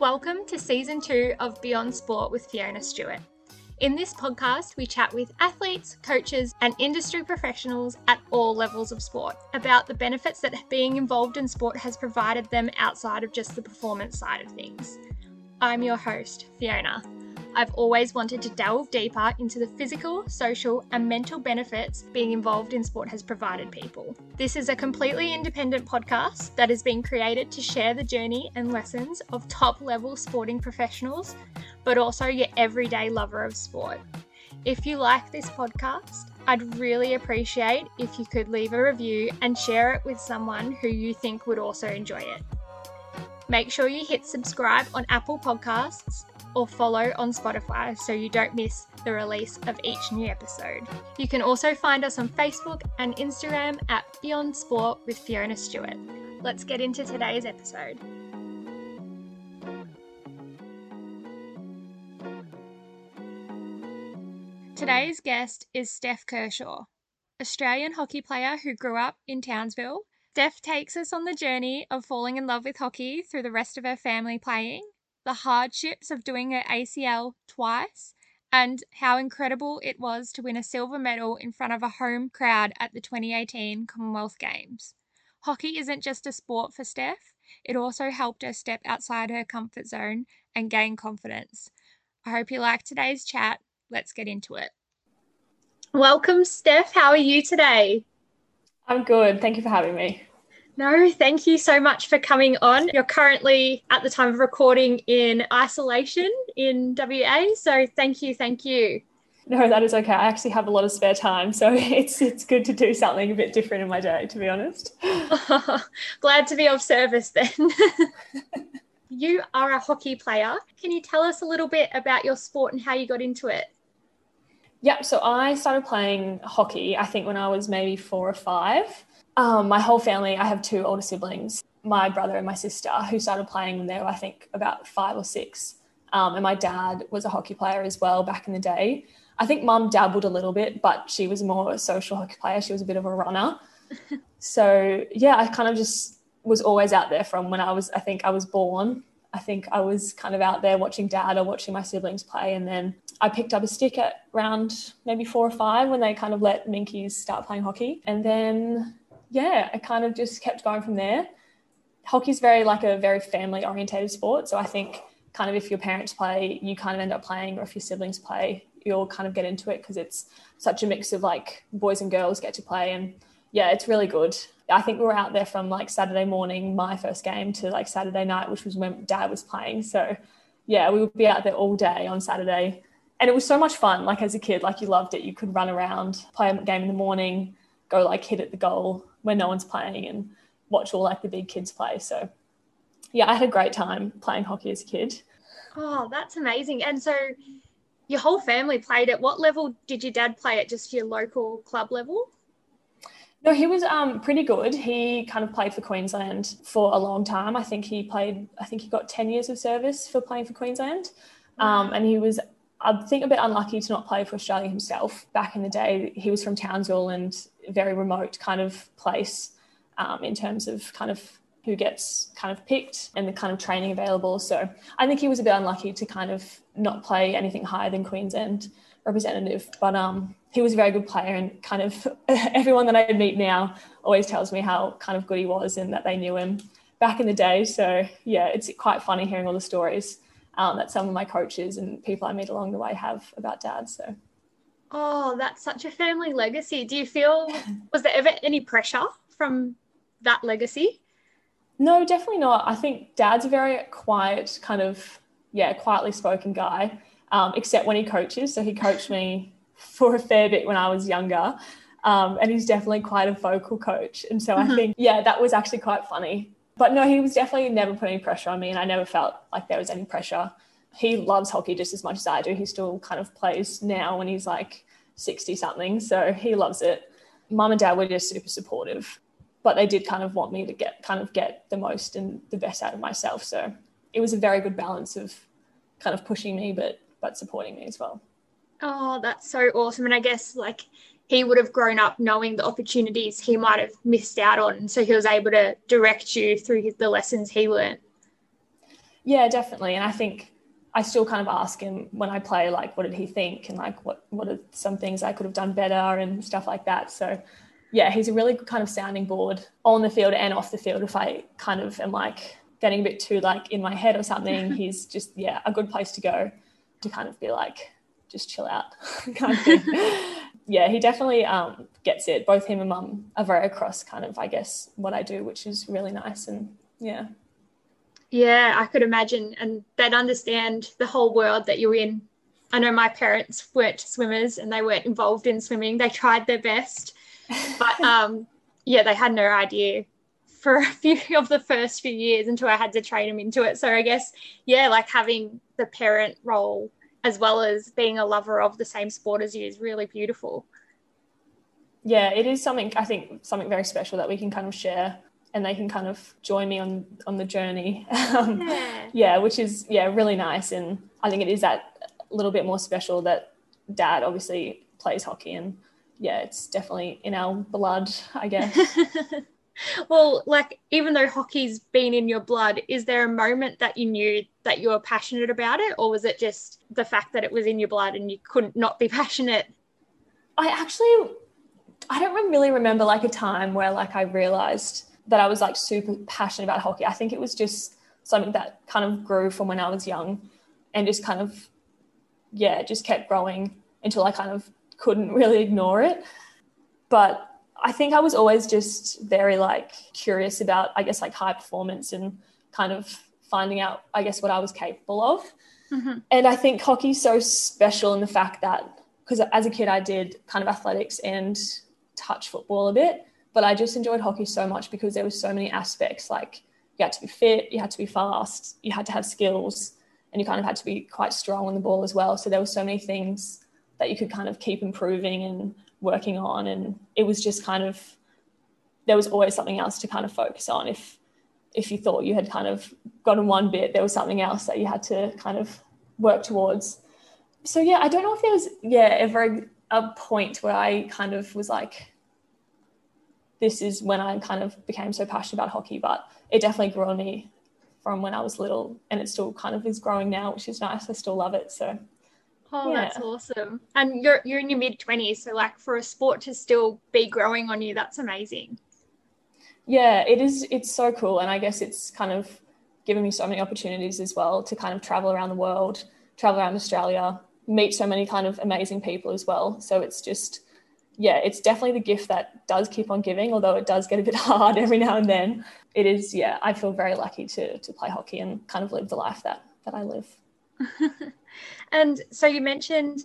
Welcome to season two of Beyond Sport with Fiona Stewart. In this podcast, we chat with athletes, coaches, and industry professionals at all levels of sport about the benefits that being involved in sport has provided them outside of just the performance side of things. I'm your host, Fiona. I've always wanted to delve deeper into the physical, social, and mental benefits being involved in sport has provided people. This is a completely independent podcast that has been created to share the journey and lessons of top level sporting professionals, but also your everyday lover of sport. If you like this podcast, I'd really appreciate if you could leave a review and share it with someone who you think would also enjoy it. Make sure you hit subscribe on Apple Podcasts or follow on Spotify so you don't miss the release of each new episode. You can also find us on Facebook and Instagram at Beyond Sport with Fiona Stewart. Let's get into today's episode. Today's guest is Steph Kershaw, Australian hockey player who grew up in Townsville. Steph takes us on the journey of falling in love with hockey through the rest of her family playing the hardships of doing her ACL twice, and how incredible it was to win a silver medal in front of a home crowd at the 2018 Commonwealth Games. Hockey isn't just a sport for Steph, it also helped her step outside her comfort zone and gain confidence. I hope you like today's chat. Let's get into it. Welcome, Steph. How are you today? I'm good. Thank you for having me. No, thank you so much for coming on. You're currently, at the time of recording, in isolation in WA. So thank you, thank you. No, that is okay. I actually have a lot of spare time, so it's it's good to do something a bit different in my day, to be honest. glad to be of service then. you are a hockey player. Can you tell us a little bit about your sport and how you got into it? Yep. So I started playing hockey, I think, when I was maybe four or five. Um, my whole family, I have two older siblings, my brother and my sister, who started playing when they were, I think, about five or six. Um, and my dad was a hockey player as well back in the day. I think mum dabbled a little bit, but she was more a social hockey player. She was a bit of a runner. so, yeah, I kind of just was always out there from when I was, I think I was born. I think I was kind of out there watching dad or watching my siblings play. And then I picked up a stick at around maybe four or five when they kind of let Minkies start playing hockey. And then yeah, I kind of just kept going from there. Hockey's very like a very family orientated sport. So I think kind of if your parents play, you kind of end up playing, or if your siblings play, you'll kind of get into it because it's such a mix of like boys and girls get to play. And yeah, it's really good. I think we were out there from like Saturday morning, my first game, to like Saturday night, which was when dad was playing. So yeah, we would be out there all day on Saturday. And it was so much fun. Like as a kid, like you loved it. You could run around, play a game in the morning, go like hit at the goal when no one's playing and watch all like the big kids play. So yeah, I had a great time playing hockey as a kid. Oh, that's amazing. And so your whole family played at what level did your dad play at just your local club level? No, he was um, pretty good. He kind of played for Queensland for a long time. I think he played, I think he got 10 years of service for playing for Queensland. Um, and he was, I think, a bit unlucky to not play for Australia himself. Back in the day, he was from Townsville and very remote kind of place um, in terms of kind of who gets kind of picked and the kind of training available. So I think he was a bit unlucky to kind of not play anything higher than Queensland representative. But um, he was a very good player and kind of everyone that I meet now always tells me how kind of good he was and that they knew him back in the day. So yeah, it's quite funny hearing all the stories um, that some of my coaches and people I meet along the way have about dad. So Oh, that's such a family legacy. Do you feel, was there ever any pressure from that legacy? No, definitely not. I think dad's a very quiet, kind of, yeah, quietly spoken guy, um, except when he coaches. So he coached me for a fair bit when I was younger. Um, and he's definitely quite a vocal coach. And so mm-hmm. I think, yeah, that was actually quite funny. But no, he was definitely never put any pressure on me. And I never felt like there was any pressure he loves hockey just as much as I do. He still kind of plays now when he's like 60 something. So he loves it. Mum and dad were just super supportive, but they did kind of want me to get kind of get the most and the best out of myself. So it was a very good balance of kind of pushing me, but but supporting me as well. Oh, that's so awesome. And I guess like he would have grown up knowing the opportunities he might have missed out on. So he was able to direct you through the lessons he learned. Yeah, definitely. And I think I still kind of ask him when I play, like, what did he think? And like, what, what are some things I could have done better and stuff like that. So yeah, he's a really good kind of sounding board on the field and off the field. If I kind of am like getting a bit too like in my head or something, he's just, yeah, a good place to go to kind of be like, just chill out kind of thing. yeah, he definitely um, gets it. Both him and mum are very across kind of, I guess, what I do, which is really nice. And yeah. Yeah, I could imagine. And they'd understand the whole world that you're in. I know my parents weren't swimmers and they weren't involved in swimming. They tried their best. But um, yeah, they had no idea for a few of the first few years until I had to train them into it. So I guess, yeah, like having the parent role as well as being a lover of the same sport as you is really beautiful. Yeah, it is something I think something very special that we can kind of share and they can kind of join me on on the journey. Um, yeah. yeah, which is yeah really nice, and I think it is that little bit more special that Dad obviously plays hockey, and yeah, it's definitely in our blood, I guess. well, like even though hockey's been in your blood, is there a moment that you knew that you were passionate about it, or was it just the fact that it was in your blood and you couldn't not be passionate? I actually, I don't really remember like a time where like I realized that I was like super passionate about hockey. I think it was just something that kind of grew from when I was young and just kind of, yeah, just kept growing until I kind of couldn't really ignore it. But I think I was always just very like curious about, I guess, like high performance and kind of finding out, I guess, what I was capable of. Mm-hmm. And I think hockey's so special in the fact that, because as a kid, I did kind of athletics and touch football a bit but I just enjoyed hockey so much because there was so many aspects. Like you had to be fit, you had to be fast, you had to have skills, and you kind of had to be quite strong on the ball as well. So there were so many things that you could kind of keep improving and working on, and it was just kind of there was always something else to kind of focus on. If if you thought you had kind of gotten one bit, there was something else that you had to kind of work towards. So yeah, I don't know if there was yeah ever a point where I kind of was like this is when I kind of became so passionate about hockey, but it definitely grew on me from when I was little and it still kind of is growing now, which is nice. I still love it. So Oh, yeah. that's awesome. And you're you're in your mid twenties, so like for a sport to still be growing on you, that's amazing. Yeah, it is it's so cool. And I guess it's kind of given me so many opportunities as well to kind of travel around the world, travel around Australia, meet so many kind of amazing people as well. So it's just yeah, it's definitely the gift that does keep on giving, although it does get a bit hard every now and then. It is, yeah, I feel very lucky to to play hockey and kind of live the life that that I live. and so you mentioned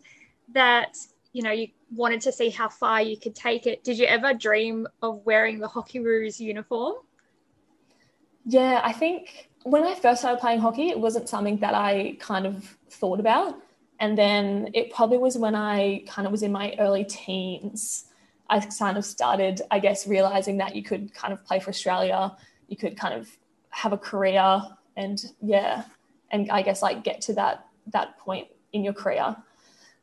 that you know you wanted to see how far you could take it. Did you ever dream of wearing the Hockeyroos uniform? Yeah, I think when I first started playing hockey, it wasn't something that I kind of thought about. And then it probably was when I kind of was in my early teens, I kind of started, I guess, realizing that you could kind of play for Australia, you could kind of have a career and yeah, and I guess like get to that that point in your career.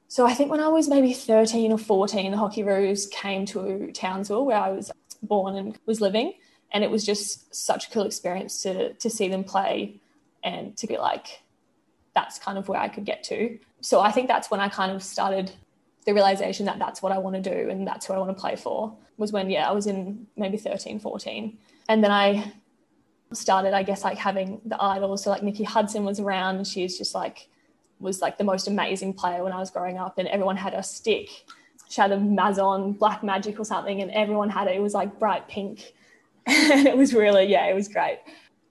So I think when I was maybe 13 or 14, the Hockeyroos came to Townsville where I was born and was living. And it was just such a cool experience to to see them play and to be like, that's kind of where I could get to. So I think that's when I kind of started the realization that that's what I want to do and that's who I want to play for was when, yeah, I was in maybe 13, 14. And then I started, I guess, like having the idols. So like Nikki Hudson was around and she's just like, was like the most amazing player when I was growing up and everyone had a stick. She had a Mazon Black Magic or something and everyone had it. It was like bright pink. and it was really, yeah, it was great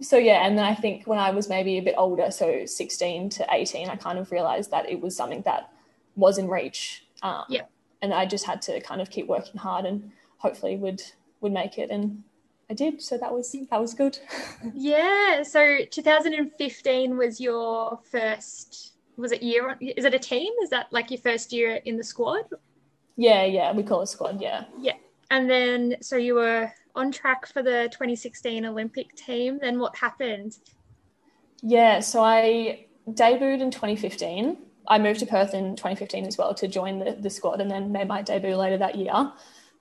so yeah and then i think when i was maybe a bit older so 16 to 18 i kind of realized that it was something that was in reach um, yeah and i just had to kind of keep working hard and hopefully would would make it and i did so that was that was good yeah so 2015 was your first was it year is it a team is that like your first year in the squad yeah yeah we call it squad yeah yeah and then so you were on track for the 2016 Olympic team. Then what happened? Yeah, so I debuted in 2015. I moved to Perth in 2015 as well to join the, the squad and then made my debut later that year.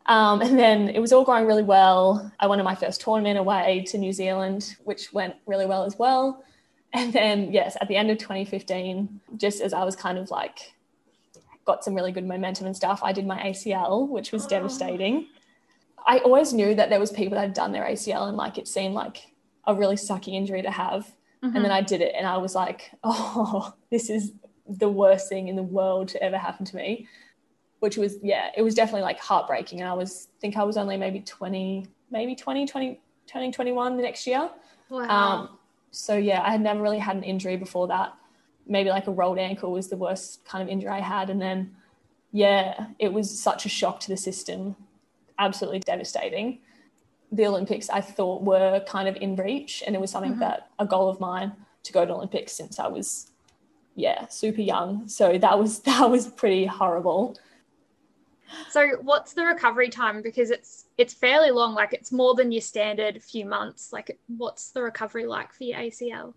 Um, and then it was all going really well. I went on my first tournament away to New Zealand, which went really well as well. And then, yes, at the end of 2015, just as I was kind of like got some really good momentum and stuff, I did my ACL, which was oh. devastating. I always knew that there was people that had done their ACL and like it seemed like a really sucky injury to have. Mm-hmm. And then I did it and I was like, oh, this is the worst thing in the world to ever happen to me. Which was, yeah, it was definitely like heartbreaking. And I was think I was only maybe 20, maybe 20, 20, turning 21 the next year. Wow. Um, so yeah, I had never really had an injury before that. Maybe like a rolled ankle was the worst kind of injury I had. And then, yeah, it was such a shock to the system, absolutely devastating. The Olympics I thought were kind of in reach, and it was something mm-hmm. that a goal of mine to go to Olympics since I was, yeah, super young. So that was that was pretty horrible. So what's the recovery time? Because it's it's fairly long, like it's more than your standard few months. Like what's the recovery like for your ACL?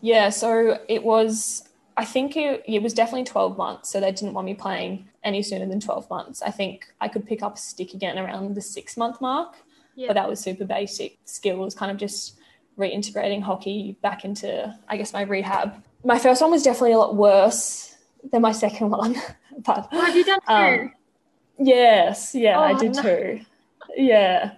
Yeah, so it was I think it, it was definitely 12 months. So they didn't want me playing any sooner than 12 months. I think I could pick up a stick again around the six month mark. Yeah. But that was super basic skills, kind of just reintegrating hockey back into, I guess, my rehab. My first one was definitely a lot worse than my second one. but have you done two? Um, Yes, yeah, oh, I did no. too. Yeah.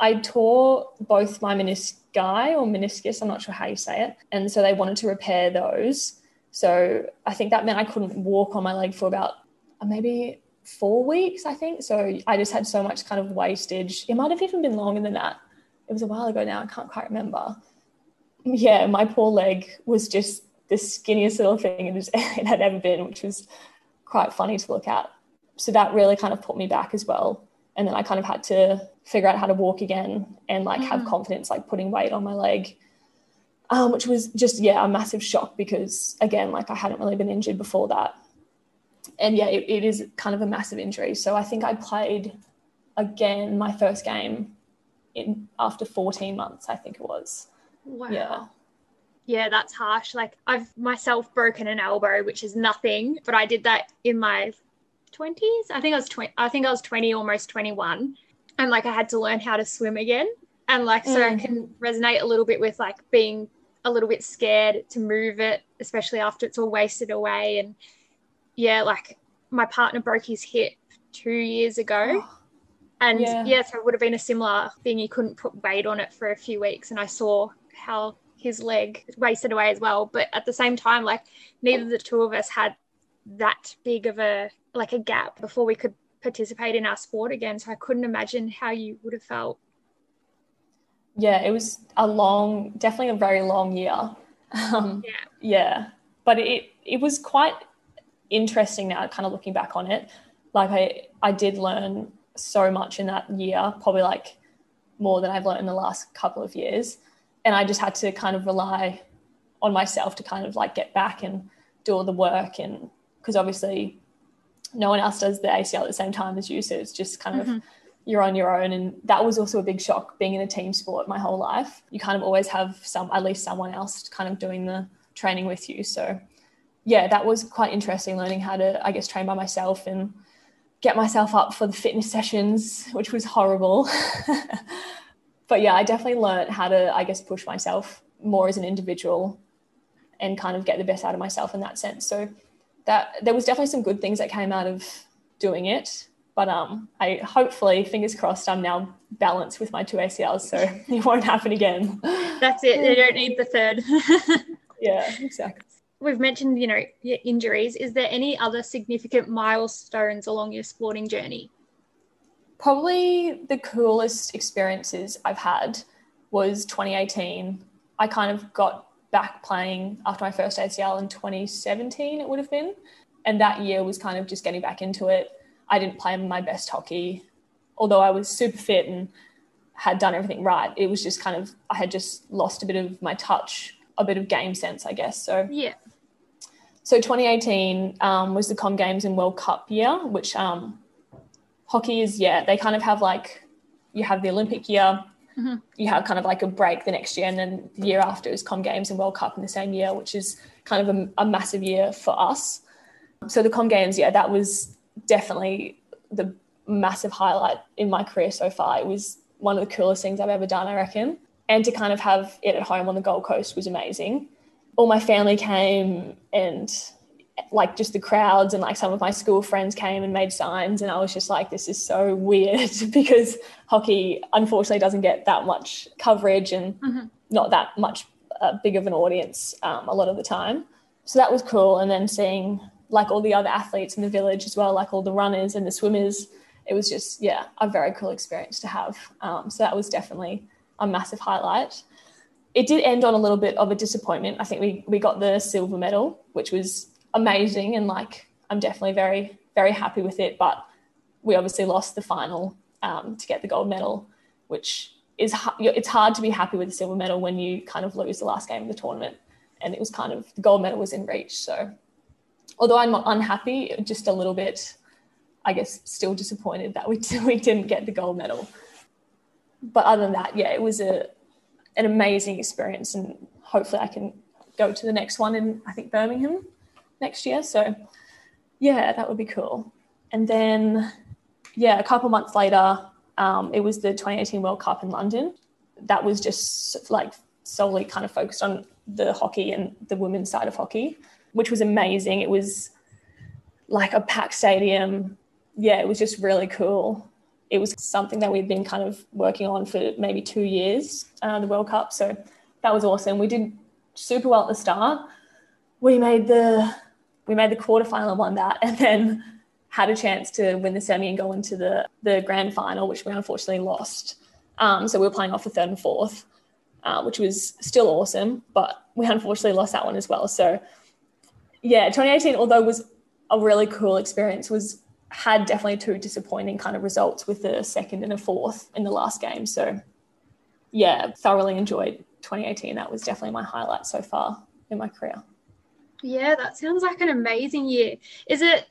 I tore both my menisci or meniscus, I'm not sure how you say it. And so they wanted to repair those. So I think that meant I couldn't walk on my leg for about uh, maybe four weeks, I think. So I just had so much kind of wastage. It might have even been longer than that. It was a while ago now. I can't quite remember. Yeah, my poor leg was just the skinniest little thing it, it had ever been, which was quite funny to look at so that really kind of put me back as well. And then i kind of had to figure out how to walk again and like mm. have confidence like putting weight on my leg um, which was just yeah a massive shock because again like i hadn't really been injured before that. And yeah it, it is kind of a massive injury. So i think i played again my first game in after 14 months i think it was. Wow. Yeah. Yeah, that's harsh. Like I've myself broken an elbow, which is nothing, but I did that in my 20s. I think I was 20, I think I was 20, almost 21. And like I had to learn how to swim again. And like, so mm. I can resonate a little bit with like being a little bit scared to move it, especially after it's all wasted away. And yeah, like my partner broke his hip two years ago. Oh, and yeah. yeah, so it would have been a similar thing. He couldn't put weight on it for a few weeks. And I saw how his leg wasted away as well. But at the same time, like neither the two of us had that big of a like a gap before we could participate in our sport again. So I couldn't imagine how you would have felt. Yeah, it was a long, definitely a very long year. Um, yeah. Yeah. But it, it was quite interesting now, kind of looking back on it. Like I, I did learn so much in that year, probably like more than I've learned in the last couple of years. And I just had to kind of rely on myself to kind of like get back and do all the work and because obviously no one else does the ACL at the same time as you. So it's just kind mm-hmm. of you're on your own. And that was also a big shock being in a team sport my whole life. You kind of always have some, at least someone else kind of doing the training with you. So yeah, that was quite interesting learning how to, I guess, train by myself and get myself up for the fitness sessions, which was horrible. but yeah, I definitely learned how to, I guess, push myself more as an individual and kind of get the best out of myself in that sense. So that there was definitely some good things that came out of doing it. But um, I hopefully, fingers crossed, I'm now balanced with my two ACLs, so it won't happen again. That's it. You don't need the third. yeah, exactly. We've mentioned, you know, your injuries. Is there any other significant milestones along your sporting journey? Probably the coolest experiences I've had was 2018. I kind of got back playing after my first ACL in 2017, it would have been. And that year was kind of just getting back into it. I didn't play my best hockey, although I was super fit and had done everything right. It was just kind of, I had just lost a bit of my touch, a bit of game sense, I guess. So, yeah. So 2018 um, was the Com Games and World Cup year, which um, hockey is, yeah, they kind of have like, you have the Olympic year, mm-hmm. you have kind of like a break the next year, and then the year after is Com Games and World Cup in the same year, which is kind of a, a massive year for us. So the Com Games, yeah, that was definitely the massive highlight in my career so far. It was one of the coolest things I've ever done, I reckon. and to kind of have it at home on the Gold Coast was amazing. All my family came and like just the crowds and like some of my school friends came and made signs and I was just like this is so weird because hockey unfortunately doesn't get that much coverage and mm-hmm. not that much uh, big of an audience um, a lot of the time. So that was cool and then seeing like all the other athletes in the village as well like all the runners and the swimmers it was just yeah a very cool experience to have. Um, so that was definitely a massive highlight. It did end on a little bit of a disappointment. I think we, we got the silver medal which was amazing and like I'm definitely very very happy with it. But we obviously lost the final um, to get the gold medal, which is it's hard to be happy with the silver medal when you kind of lose the last game of the tournament. And it was kind of the gold medal was in reach. So although I'm not unhappy, just a little bit, I guess, still disappointed that we we didn't get the gold medal. But other than that, yeah, it was a an amazing experience, and hopefully I can go to the next one in I think Birmingham next year. So yeah, that would be cool. And then yeah, a couple months later, um, it was the 2018 World Cup in London. That was just like solely kind of focused on the hockey and the women's side of hockey, which was amazing. It was like a packed stadium. Yeah, it was just really cool. It was something that we'd been kind of working on for maybe two years, uh, the World Cup. So that was awesome. We did super well at the start. We made the we made the quarterfinal and won that, and then had a chance to win the semi and go into the the grand final, which we unfortunately lost. Um, so we were playing off for third and fourth, uh, which was still awesome, but we unfortunately lost that one as well. So yeah, 2018, although was a really cool experience, was had definitely two disappointing kind of results with the second and a fourth in the last game. So yeah, thoroughly enjoyed 2018. That was definitely my highlight so far in my career. Yeah, that sounds like an amazing year. Is it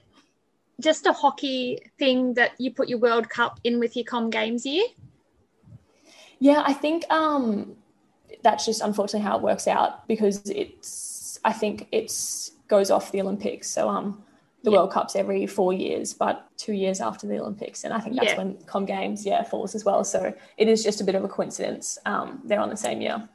just a hockey thing that you put your World Cup in with your Com Games year? Yeah, I think um, that's just unfortunately how it works out because it's I think it's goes off the Olympics. So um, the yeah. World Cup's every four years, but two years after the Olympics, and I think that's yeah. when Com Games yeah falls as well. So it is just a bit of a coincidence. Um, they're on the same year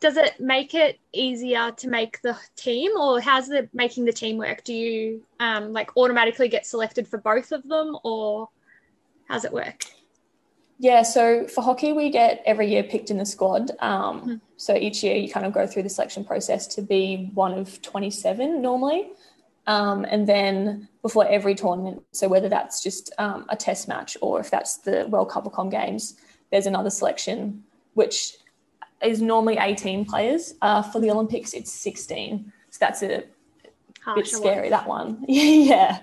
does it make it easier to make the team or how's the making the team work? Do you um, like automatically get selected for both of them or how's it work? Yeah so for hockey we get every year picked in the squad. Um, mm-hmm. so each year you kind of go through the selection process to be one of 27 normally. Um, and then before every tournament so whether that's just um, a test match or if that's the world cup or com games there's another selection which is normally 18 players. Uh, for the Olympics, it's 16. So that's a Harsh bit scary, that one. yeah.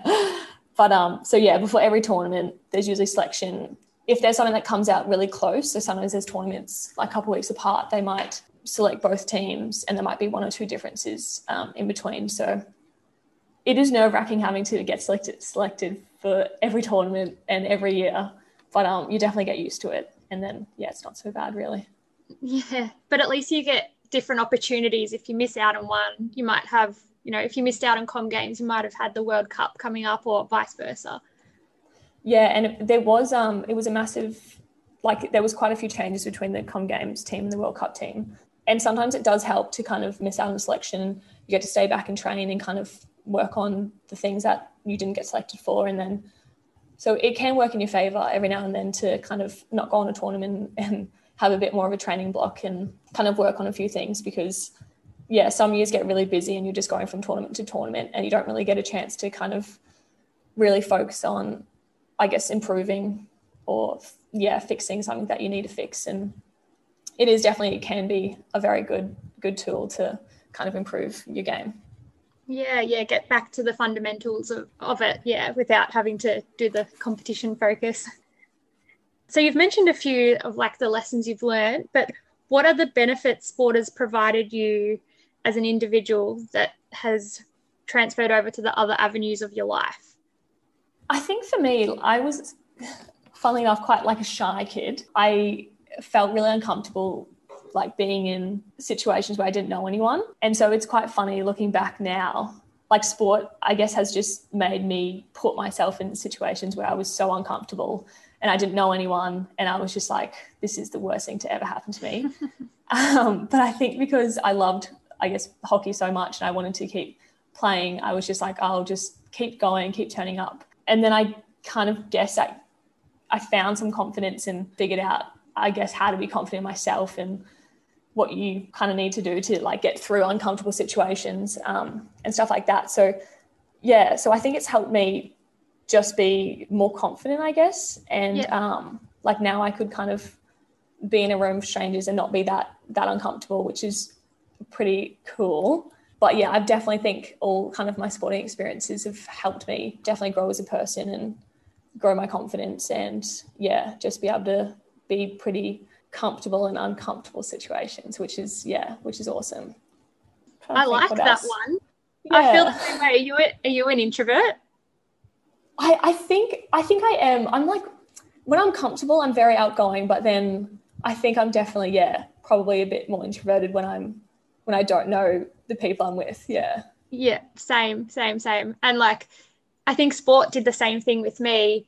But um, so yeah, before every tournament, there's usually selection. If there's something that comes out really close, so sometimes there's tournaments like a couple weeks apart, they might select both teams and there might be one or two differences um, in between. So it is nerve wracking having to get selected selected for every tournament and every year. But um, you definitely get used to it. And then, yeah, it's not so bad, really. Yeah, but at least you get different opportunities. If you miss out on one, you might have, you know, if you missed out on Com Games, you might have had the World Cup coming up, or vice versa. Yeah, and there was um, it was a massive, like there was quite a few changes between the Com Games team and the World Cup team, and sometimes it does help to kind of miss out on selection. You get to stay back and train and kind of work on the things that you didn't get selected for, and then so it can work in your favor every now and then to kind of not go on a tournament and have a bit more of a training block and kind of work on a few things because yeah some years get really busy and you're just going from tournament to tournament and you don't really get a chance to kind of really focus on i guess improving or yeah fixing something that you need to fix. And it is definitely it can be a very good good tool to kind of improve your game. Yeah yeah get back to the fundamentals of, of it yeah without having to do the competition focus so you've mentioned a few of like the lessons you've learned, but what are the benefits sport has provided you as an individual that has transferred over to the other avenues of your life? I think for me, I was, funnily enough, quite like a shy kid. I felt really uncomfortable like being in situations where I didn't know anyone. And so it's quite funny looking back now. Like sport, I guess, has just made me put myself in situations where I was so uncomfortable and I didn't know anyone. And I was just like, this is the worst thing to ever happen to me. um, but I think because I loved, I guess, hockey so much and I wanted to keep playing, I was just like, I'll just keep going, keep turning up. And then I kind of guess that I found some confidence and figured out, I guess, how to be confident in myself and what you kind of need to do to like get through uncomfortable situations um, and stuff like that. So, yeah, so I think it's helped me just be more confident, I guess. And yeah. um, like now I could kind of be in a room of strangers and not be that that uncomfortable, which is pretty cool. But yeah, I definitely think all kind of my sporting experiences have helped me definitely grow as a person and grow my confidence and yeah, just be able to be pretty comfortable in uncomfortable situations, which is yeah, which is awesome. I like that else. one. Yeah. I feel the same way. Are you a, are you an introvert? I, I think I think I am. I'm like when I'm comfortable, I'm very outgoing, but then I think I'm definitely, yeah, probably a bit more introverted when I'm when I don't know the people I'm with. Yeah. Yeah, same, same, same. And like I think sport did the same thing with me.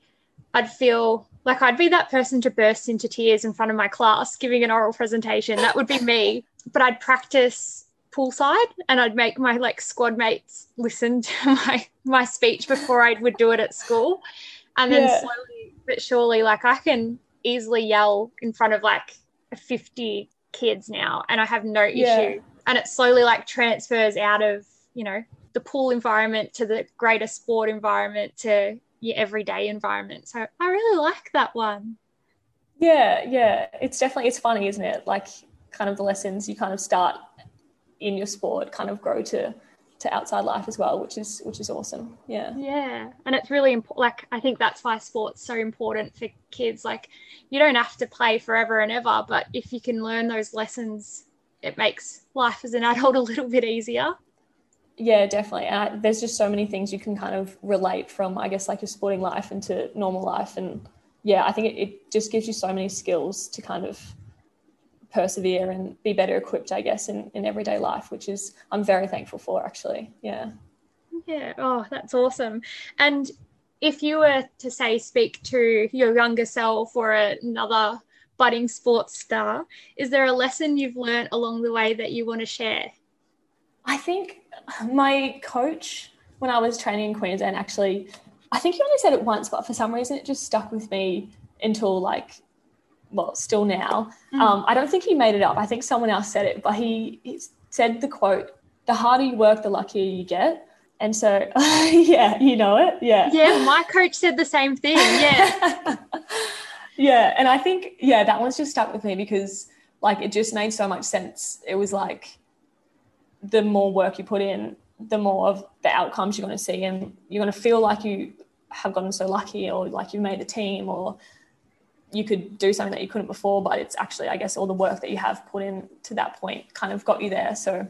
I'd feel like I'd be that person to burst into tears in front of my class giving an oral presentation. That would be me. But I'd practice poolside and I'd make my like squad mates listen to my my speech before I would do it at school. And then yeah. slowly but surely like I can easily yell in front of like 50 kids now and I have no yeah. issue. And it slowly like transfers out of, you know, the pool environment to the greater sport environment to your everyday environment. So I really like that one. Yeah, yeah. It's definitely it's funny, isn't it? Like kind of the lessons you kind of start in your sport kind of grow to to outside life as well, which is which is awesome. Yeah. Yeah, and it's really important. Like I think that's why sport's so important for kids. Like you don't have to play forever and ever, but if you can learn those lessons, it makes life as an adult a little bit easier. Yeah, definitely. And I, there's just so many things you can kind of relate from, I guess, like your sporting life into normal life. And yeah, I think it, it just gives you so many skills to kind of persevere and be better equipped, I guess, in, in everyday life, which is I'm very thankful for actually. Yeah. Yeah. Oh, that's awesome. And if you were to say speak to your younger self or another budding sports star, is there a lesson you've learned along the way that you want to share? I think my coach when I was training in Queensland actually I think he only said it once, but for some reason it just stuck with me until like well, still now. Mm. Um, I don't think he made it up. I think someone else said it, but he, he said the quote, the harder you work, the luckier you get. And so, yeah, you know it. Yeah. Yeah. My coach said the same thing. Yeah. yeah. And I think, yeah, that one's just stuck with me because, like, it just made so much sense. It was like the more work you put in, the more of the outcomes you're going to see. And you're going to feel like you have gotten so lucky or like you made a team or you could do something that you couldn't before, but it's actually, I guess, all the work that you have put in to that point kind of got you there. So,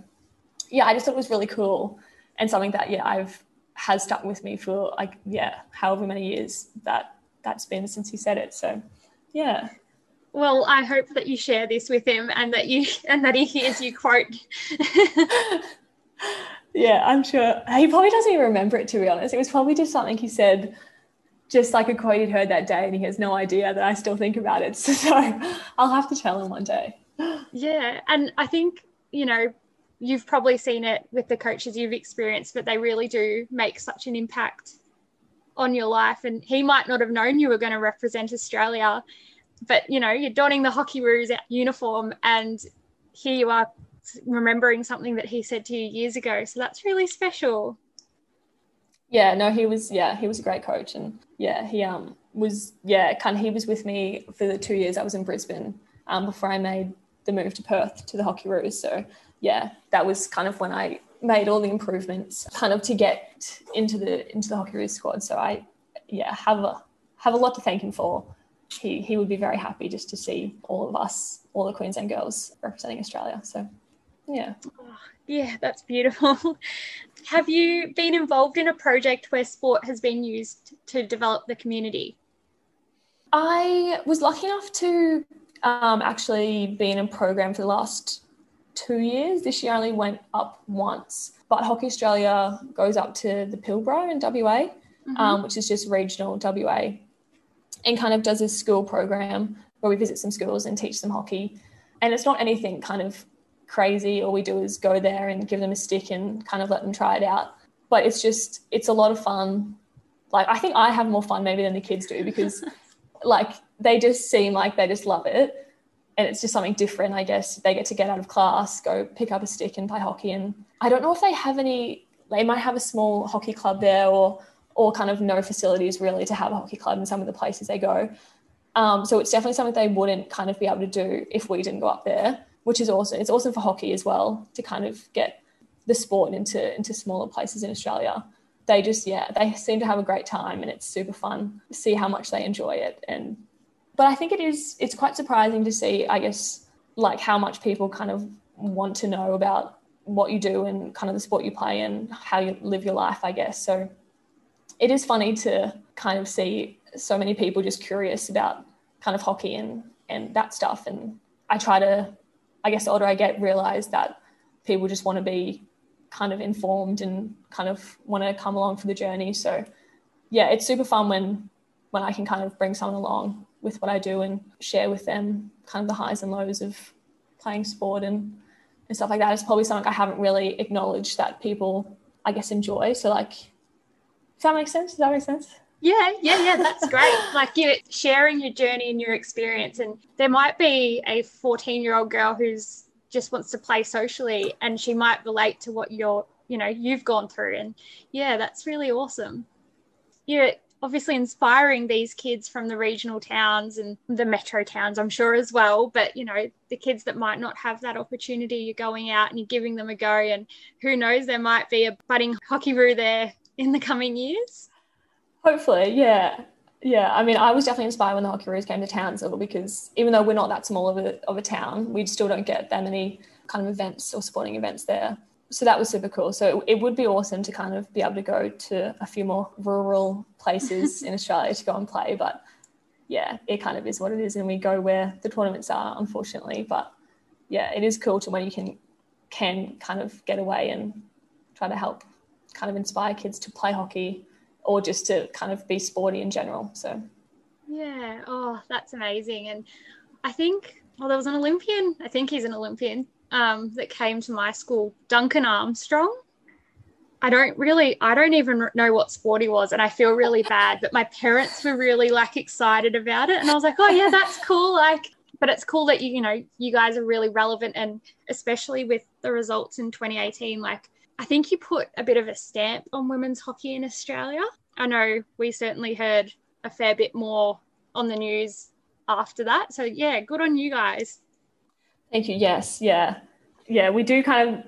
yeah, I just thought it was really cool and something that, yeah, I've has stuck with me for like, yeah, however many years that that's been since he said it. So, yeah. Well, I hope that you share this with him and that you and that he hears you quote. yeah, I'm sure he probably doesn't even remember it to be honest. It was probably just something he said just like a quote he'd heard that day and he has no idea that I still think about it. So, so I'll have to tell him one day. Yeah. And I think, you know, you've probably seen it with the coaches you've experienced, but they really do make such an impact on your life. And he might not have known you were going to represent Australia, but you know, you're donning the Hockeyroos uniform and here you are remembering something that he said to you years ago. So that's really special. Yeah, no, he was yeah, he was a great coach and yeah, he um was yeah, kind of he was with me for the two years I was in Brisbane um before I made the move to Perth to the Hockey Hockeyroos. So yeah, that was kind of when I made all the improvements kind of to get into the into the Hockey Hockeyroos squad. So I yeah, have a have a lot to thank him for. He he would be very happy just to see all of us, all the Queensland girls representing Australia. So yeah. Oh, yeah, that's beautiful. Have you been involved in a project where sport has been used to develop the community? I was lucky enough to um, actually be in a program for the last two years. This year I only went up once, but Hockey Australia goes up to the Pilbara in WA, mm-hmm. um, which is just regional WA. and kind of does a school program where we visit some schools and teach them hockey. And it's not anything kind of crazy. All we do is go there and give them a stick and kind of let them try it out. But it's just, it's a lot of fun. Like, I think I have more fun maybe than the kids do because, like, they just seem like they just love it. And it's just something different, I guess. They get to get out of class, go pick up a stick and play hockey. And I don't know if they have any, they might have a small hockey club there or, or kind of no facilities really to have a hockey club in some of the places they go. Um, so it's definitely something they wouldn't kind of be able to do if we didn't go up there, which is awesome. It's awesome for hockey as well to kind of get the sport into into smaller places in Australia. They just yeah, they seem to have a great time and it's super fun to see how much they enjoy it. And but I think it is it's quite surprising to see, I guess, like how much people kind of want to know about what you do and kind of the sport you play and how you live your life, I guess. So it is funny to kind of see so many people just curious about kind of hockey and and that stuff. And I try to, I guess, the older I get, realize that people just want to be kind of informed and kind of want to come along for the journey. So yeah, it's super fun when when I can kind of bring someone along with what I do and share with them kind of the highs and lows of playing sport and, and stuff like that. It's probably something I haven't really acknowledged that people I guess enjoy. So like does that make sense? Does that make sense? Yeah, yeah, yeah, that's great. like you sharing your journey and your experience. And there might be a 14 year old girl who's just wants to play socially and she might relate to what you're, you know, you've gone through. And yeah, that's really awesome. You're obviously inspiring these kids from the regional towns and the metro towns, I'm sure as well. But, you know, the kids that might not have that opportunity, you're going out and you're giving them a go. And who knows, there might be a budding Hockeyroos there in the coming years. Hopefully, yeah. Yeah, I mean, I was definitely inspired when the Hockeyroos came to Townsville because even though we're not that small of a, of a town, we still don't get that many kind of events or sporting events there. So that was super cool. So it, it would be awesome to kind of be able to go to a few more rural places in Australia to go and play. But yeah, it kind of is what it is. And we go where the tournaments are, unfortunately. But yeah, it is cool to when you can can kind of get away and try to help kind of inspire kids to play hockey or just to kind of be sporty in general. So, yeah, oh, that's amazing. And I think, well, there was an Olympian, I think he's an Olympian, um, that came to my school, Duncan Armstrong. I don't really, I don't even know what sport he was, and I feel really bad. But my parents were really like excited about it, and I was like, oh yeah, that's cool. Like, but it's cool that you, you know, you guys are really relevant, and especially with the results in 2018, like I think you put a bit of a stamp on women's hockey in Australia. I know we certainly heard a fair bit more on the news after that. So, yeah, good on you guys. Thank you. Yes. Yeah. Yeah. We do kind of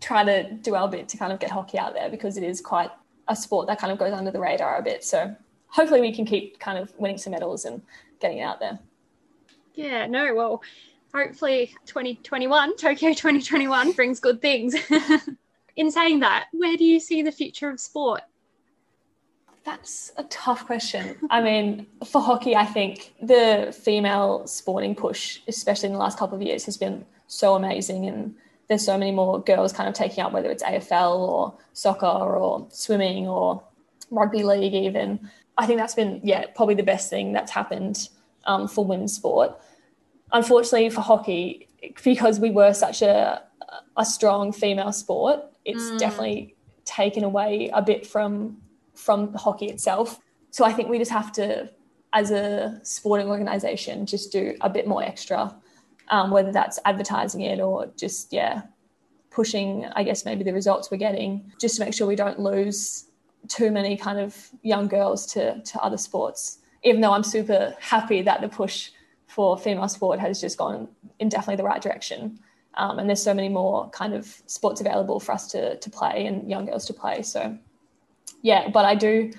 try to do our bit to kind of get hockey out there because it is quite a sport that kind of goes under the radar a bit. So, hopefully, we can keep kind of winning some medals and getting it out there. Yeah. No, well, hopefully 2021, Tokyo 2021 brings good things. in saying that, where do you see the future of sport? That's a tough question. I mean, for hockey, I think the female sporting push, especially in the last couple of years, has been so amazing. And there's so many more girls kind of taking up whether it's AFL or soccer or swimming or rugby league, even. I think that's been, yeah, probably the best thing that's happened um, for women's sport. Unfortunately, for hockey, because we were such a, a strong female sport, it's mm. definitely taken away a bit from from hockey itself. So I think we just have to, as a sporting organisation, just do a bit more extra, um, whether that's advertising it or just yeah, pushing. I guess maybe the results we're getting, just to make sure we don't lose too many kind of young girls to to other sports. Even though I'm super happy that the push for female sport has just gone in definitely the right direction. Um, and there's so many more kind of sports available for us to, to play and young girls to play. So, yeah, but I do,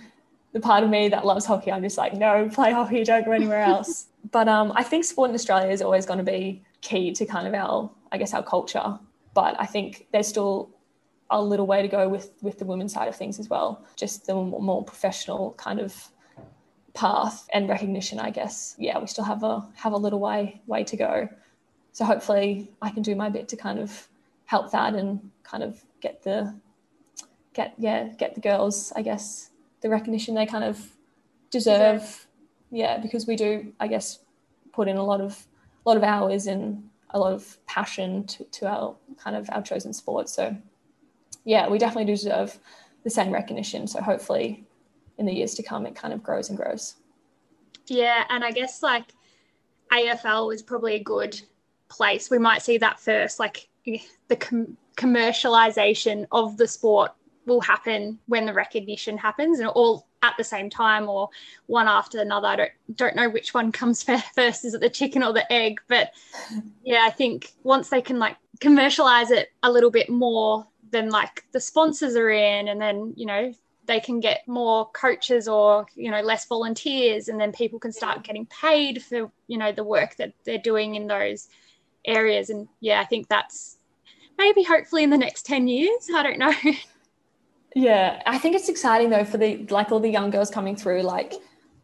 the part of me that loves hockey, I'm just like, no, play hockey, don't go anywhere else. but um, I think sport in Australia is always going to be key to kind of our, I guess, our culture. But I think there's still a little way to go with with the women's side of things as well. Just the more professional kind of path and recognition, I guess. Yeah, we still have a have a little way way to go so hopefully I can do my bit to kind of help that and kind of get the get yeah get the girls I guess the recognition they kind of deserve yeah, because we do, I guess, put in a lot of a lot of hours and a lot of passion to, to our kind of our chosen sport. So yeah, we definitely do deserve the same recognition. So hopefully in the years to come it kind of grows and grows. Yeah, and I guess like AFL is probably a good place. We might see that first, like the com- commercialization of the sport will happen when the recognition happens and all at the same time or one after another. I don't don't know which one comes first. Is it the chicken or the egg? But yeah, I think once they can like commercialize it a little bit more, then like the sponsors are in, and then you know they can get more coaches or you know less volunteers, and then people can start getting paid for you know the work that they're doing in those areas. And yeah, I think that's maybe hopefully in the next 10 years. I don't know. Yeah, I think it's exciting though for the like all the young girls coming through, like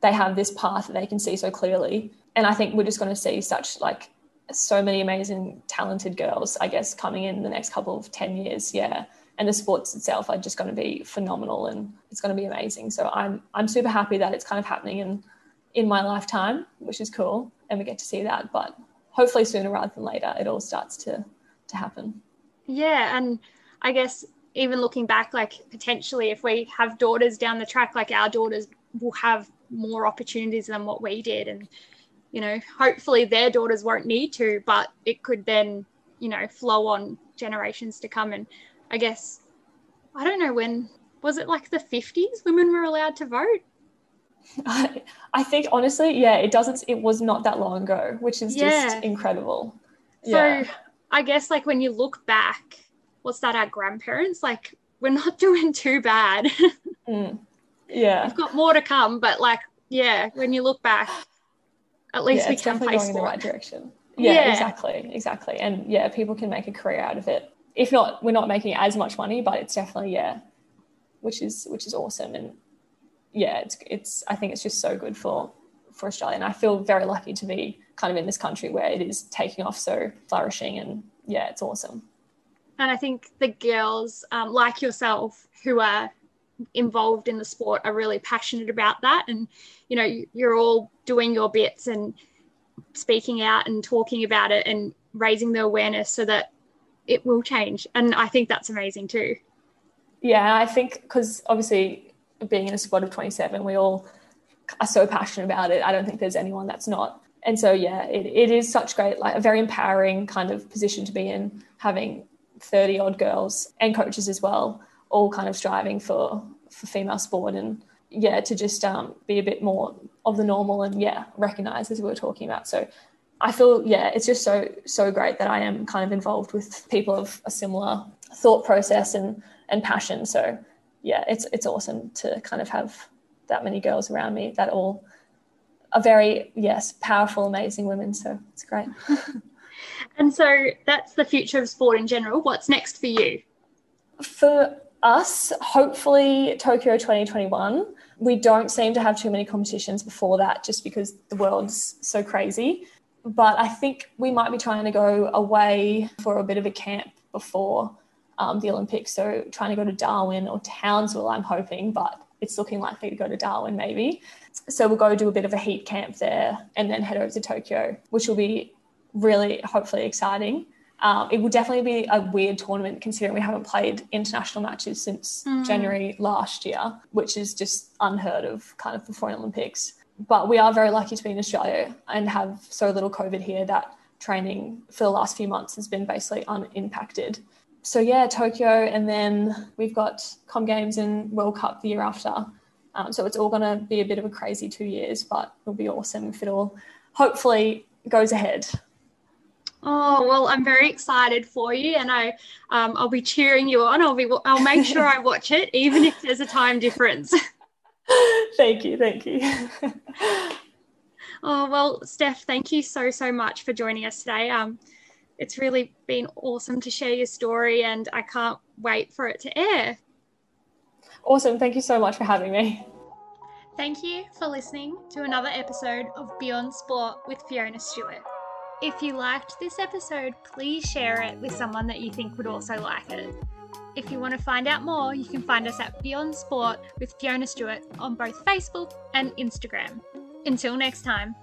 they have this path that they can see so clearly. And I think we're just going to see such like so many amazing, talented girls, I guess, coming in the next couple of 10 years. Yeah. And the sports itself are just going to be phenomenal and it's going to be amazing. So I'm I'm super happy that it's kind of happening in in my lifetime, which is cool. And we get to see that. But hopefully sooner rather than later it all starts to to happen. Yeah. And I guess even looking back, like potentially if we have daughters down the track, like our daughters will have more opportunities than what we did. And, you know, hopefully their daughters won't need to, but it could then, you know, flow on generations to come. And I guess, I don't know when, was it like the 50s women were allowed to vote? I, I think honestly, yeah, it doesn't, it was not that long ago, which is yeah. just incredible. So yeah. I guess like when you look back, what's that, our grandparents, like we're not doing too bad. mm. Yeah. We've got more to come, but like, yeah, when you look back, at least yeah, we can definitely going in the right direction. Yeah, yeah, exactly, exactly. And yeah, people can make a career out of it. If not, we're not making as much money, but it's definitely yeah, which is which is awesome. And yeah, it's it's I think it's just so good for for Australia. And I feel very lucky to be kind of in this country where it is taking off so flourishing. And yeah, it's awesome. And I think the girls, um, like yourself, who are involved in the sport, are really passionate about that. And, you know, you're all doing your bits and speaking out and talking about it and raising the awareness so that it will change. And I think that's amazing too. Yeah, I think because obviously being in a squad of 27, we all are so passionate about it. I don't think there's anyone that's not. And so, yeah, it, it is such great, like a very empowering kind of position to be in, having 30 odd girls and coaches as well, all kind of striving for, for female sport and yeah, to just um, be a bit more of the normal and yeah, recognize as we were talking about. So I feel, yeah, it's just so, so great that I am kind of involved with people of a similar thought process and, and passion. So yeah, it's, it's awesome to kind of have that many girls around me that all are very, yes, powerful, amazing women. So it's great. And so that's the future of sport in general. What's next for you? For us, hopefully Tokyo 2021. We don't seem to have too many competitions before that just because the world's so crazy. But I think we might be trying to go away for a bit of a camp before um, the Olympics. So trying to go to Darwin or Townsville, I'm hoping, but it's looking likely to go to Darwin maybe. So we'll go do a bit of a heat camp there and then head over to Tokyo, which will be really hopefully exciting. Um, it will definitely be a weird tournament considering we haven't played international matches since mm. January last year, which is just unheard of kind of before an Olympics. But we are very lucky to be in Australia and have so little COVID here that training for the last few months has been basically unimpacted. So yeah, Tokyo, and then we've got Com Games and World Cup the year after. Um, so it's all going to be a bit of a crazy two years, but it'll be awesome if it all hopefully goes ahead. Oh well, I'm very excited for you, and I um, I'll be cheering you on. I'll be I'll make sure I watch it, even if there's a time difference. thank you, thank you. oh well, Steph, thank you so so much for joining us today. Um, it's really been awesome to share your story, and I can't wait for it to air. Awesome, thank you so much for having me. Thank you for listening to another episode of Beyond Sport with Fiona Stewart. If you liked this episode, please share it with someone that you think would also like it. If you want to find out more, you can find us at Beyond Sport with Fiona Stewart on both Facebook and Instagram. Until next time.